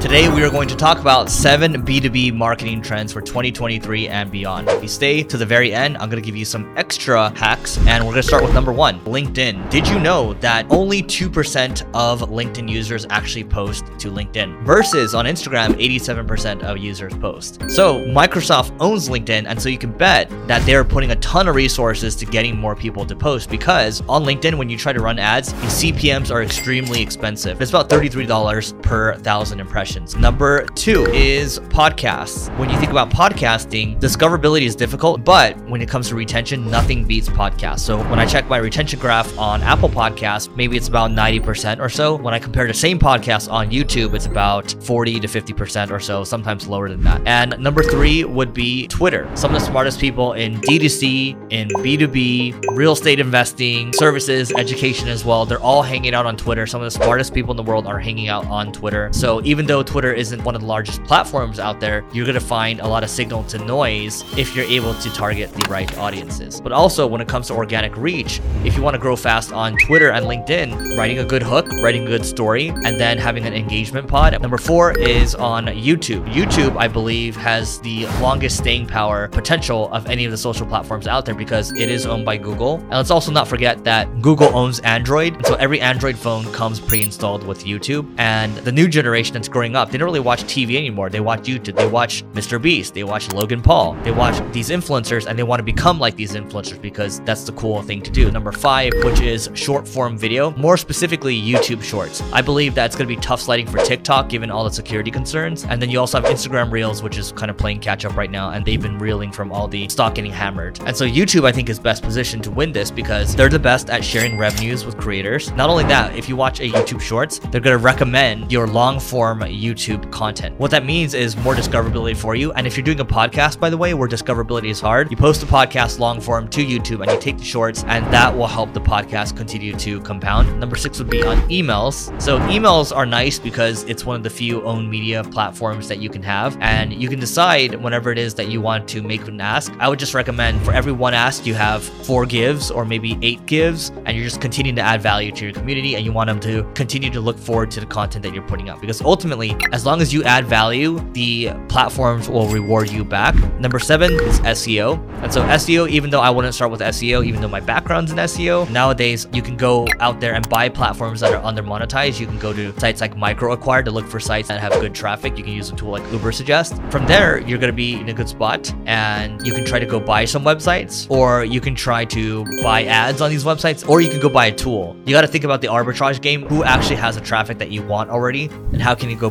Today, we are going to talk about seven B2B marketing trends for 2023 and beyond. If you stay to the very end, I'm going to give you some extra hacks, and we're going to start with number one LinkedIn. Did you know that only 2% of LinkedIn users actually post to LinkedIn versus on Instagram, 87% of users post? So, Microsoft owns LinkedIn, and so you can bet that they're putting a ton of resources to getting more people to post because on LinkedIn, when you try to run ads, CPMs are extremely expensive. It's about $33 per thousand impressions impressions. Number two is podcasts. When you think about podcasting, discoverability is difficult, but when it comes to retention, nothing beats podcasts. So when I check my retention graph on Apple Podcasts, maybe it's about 90% or so. When I compare the same podcast on YouTube, it's about 40 to 50% or so, sometimes lower than that. And number three would be Twitter. Some of the smartest people in D2C, in B2B, real estate investing, services, education as well, they're all hanging out on Twitter. Some of the smartest people in the world are hanging out on Twitter. So even though Twitter isn't one of the largest platforms out there, you're going to find a lot of signal to noise if you're able to target the right audiences. But also, when it comes to organic reach, if you want to grow fast on Twitter and LinkedIn, writing a good hook, writing a good story, and then having an engagement pod. Number four is on YouTube. YouTube, I believe, has the longest staying power potential of any of the social platforms out there because it is owned by Google. And let's also not forget that Google owns Android. And so every Android phone comes pre installed with YouTube. And the new generation that's growing up, they don't really watch TV anymore. They watch YouTube. They watch Mr. Beast. They watch Logan Paul. They watch these influencers and they want to become like these influencers because that's the cool thing to do. Number five, which is short form video, more specifically YouTube Shorts. I believe that's going to be tough sledding for TikTok given all the security concerns. And then you also have Instagram Reels, which is kind of playing catch up right now, and they've been reeling from all the stock getting hammered. And so YouTube, I think, is best positioned to win this because they're the best at sharing revenues with creators. Not only that, if you watch a YouTube Shorts, they're going to recommend your long form YouTube content. What that means is more discoverability for you. And if you're doing a podcast, by the way, where discoverability is hard, you post a podcast long form to YouTube and you take the shorts, and that will help the podcast continue to compound. Number six would be on emails. So emails are nice because it's one of the few owned media platforms that you can have, and you can decide whenever it is that you want to make an ask. I would just recommend for every one ask, you have four gives or maybe eight gives, and you're just continuing to add value to your community, and you want them to continue to look forward to the content that you're putting out because ultimately as long as you add value, the platforms will reward you back. Number seven is SEO. And so SEO, even though I wouldn't start with SEO, even though my background's in SEO, nowadays you can go out there and buy platforms that are under monetized. You can go to sites like MicroAcquire to look for sites that have good traffic. You can use a tool like Ubersuggest. From there, you're going to be in a good spot and you can try to go buy some websites or you can try to buy ads on these websites or you can go buy a tool. You got to think about the arbitrage game. Who actually has the traffic that you want already and how can you go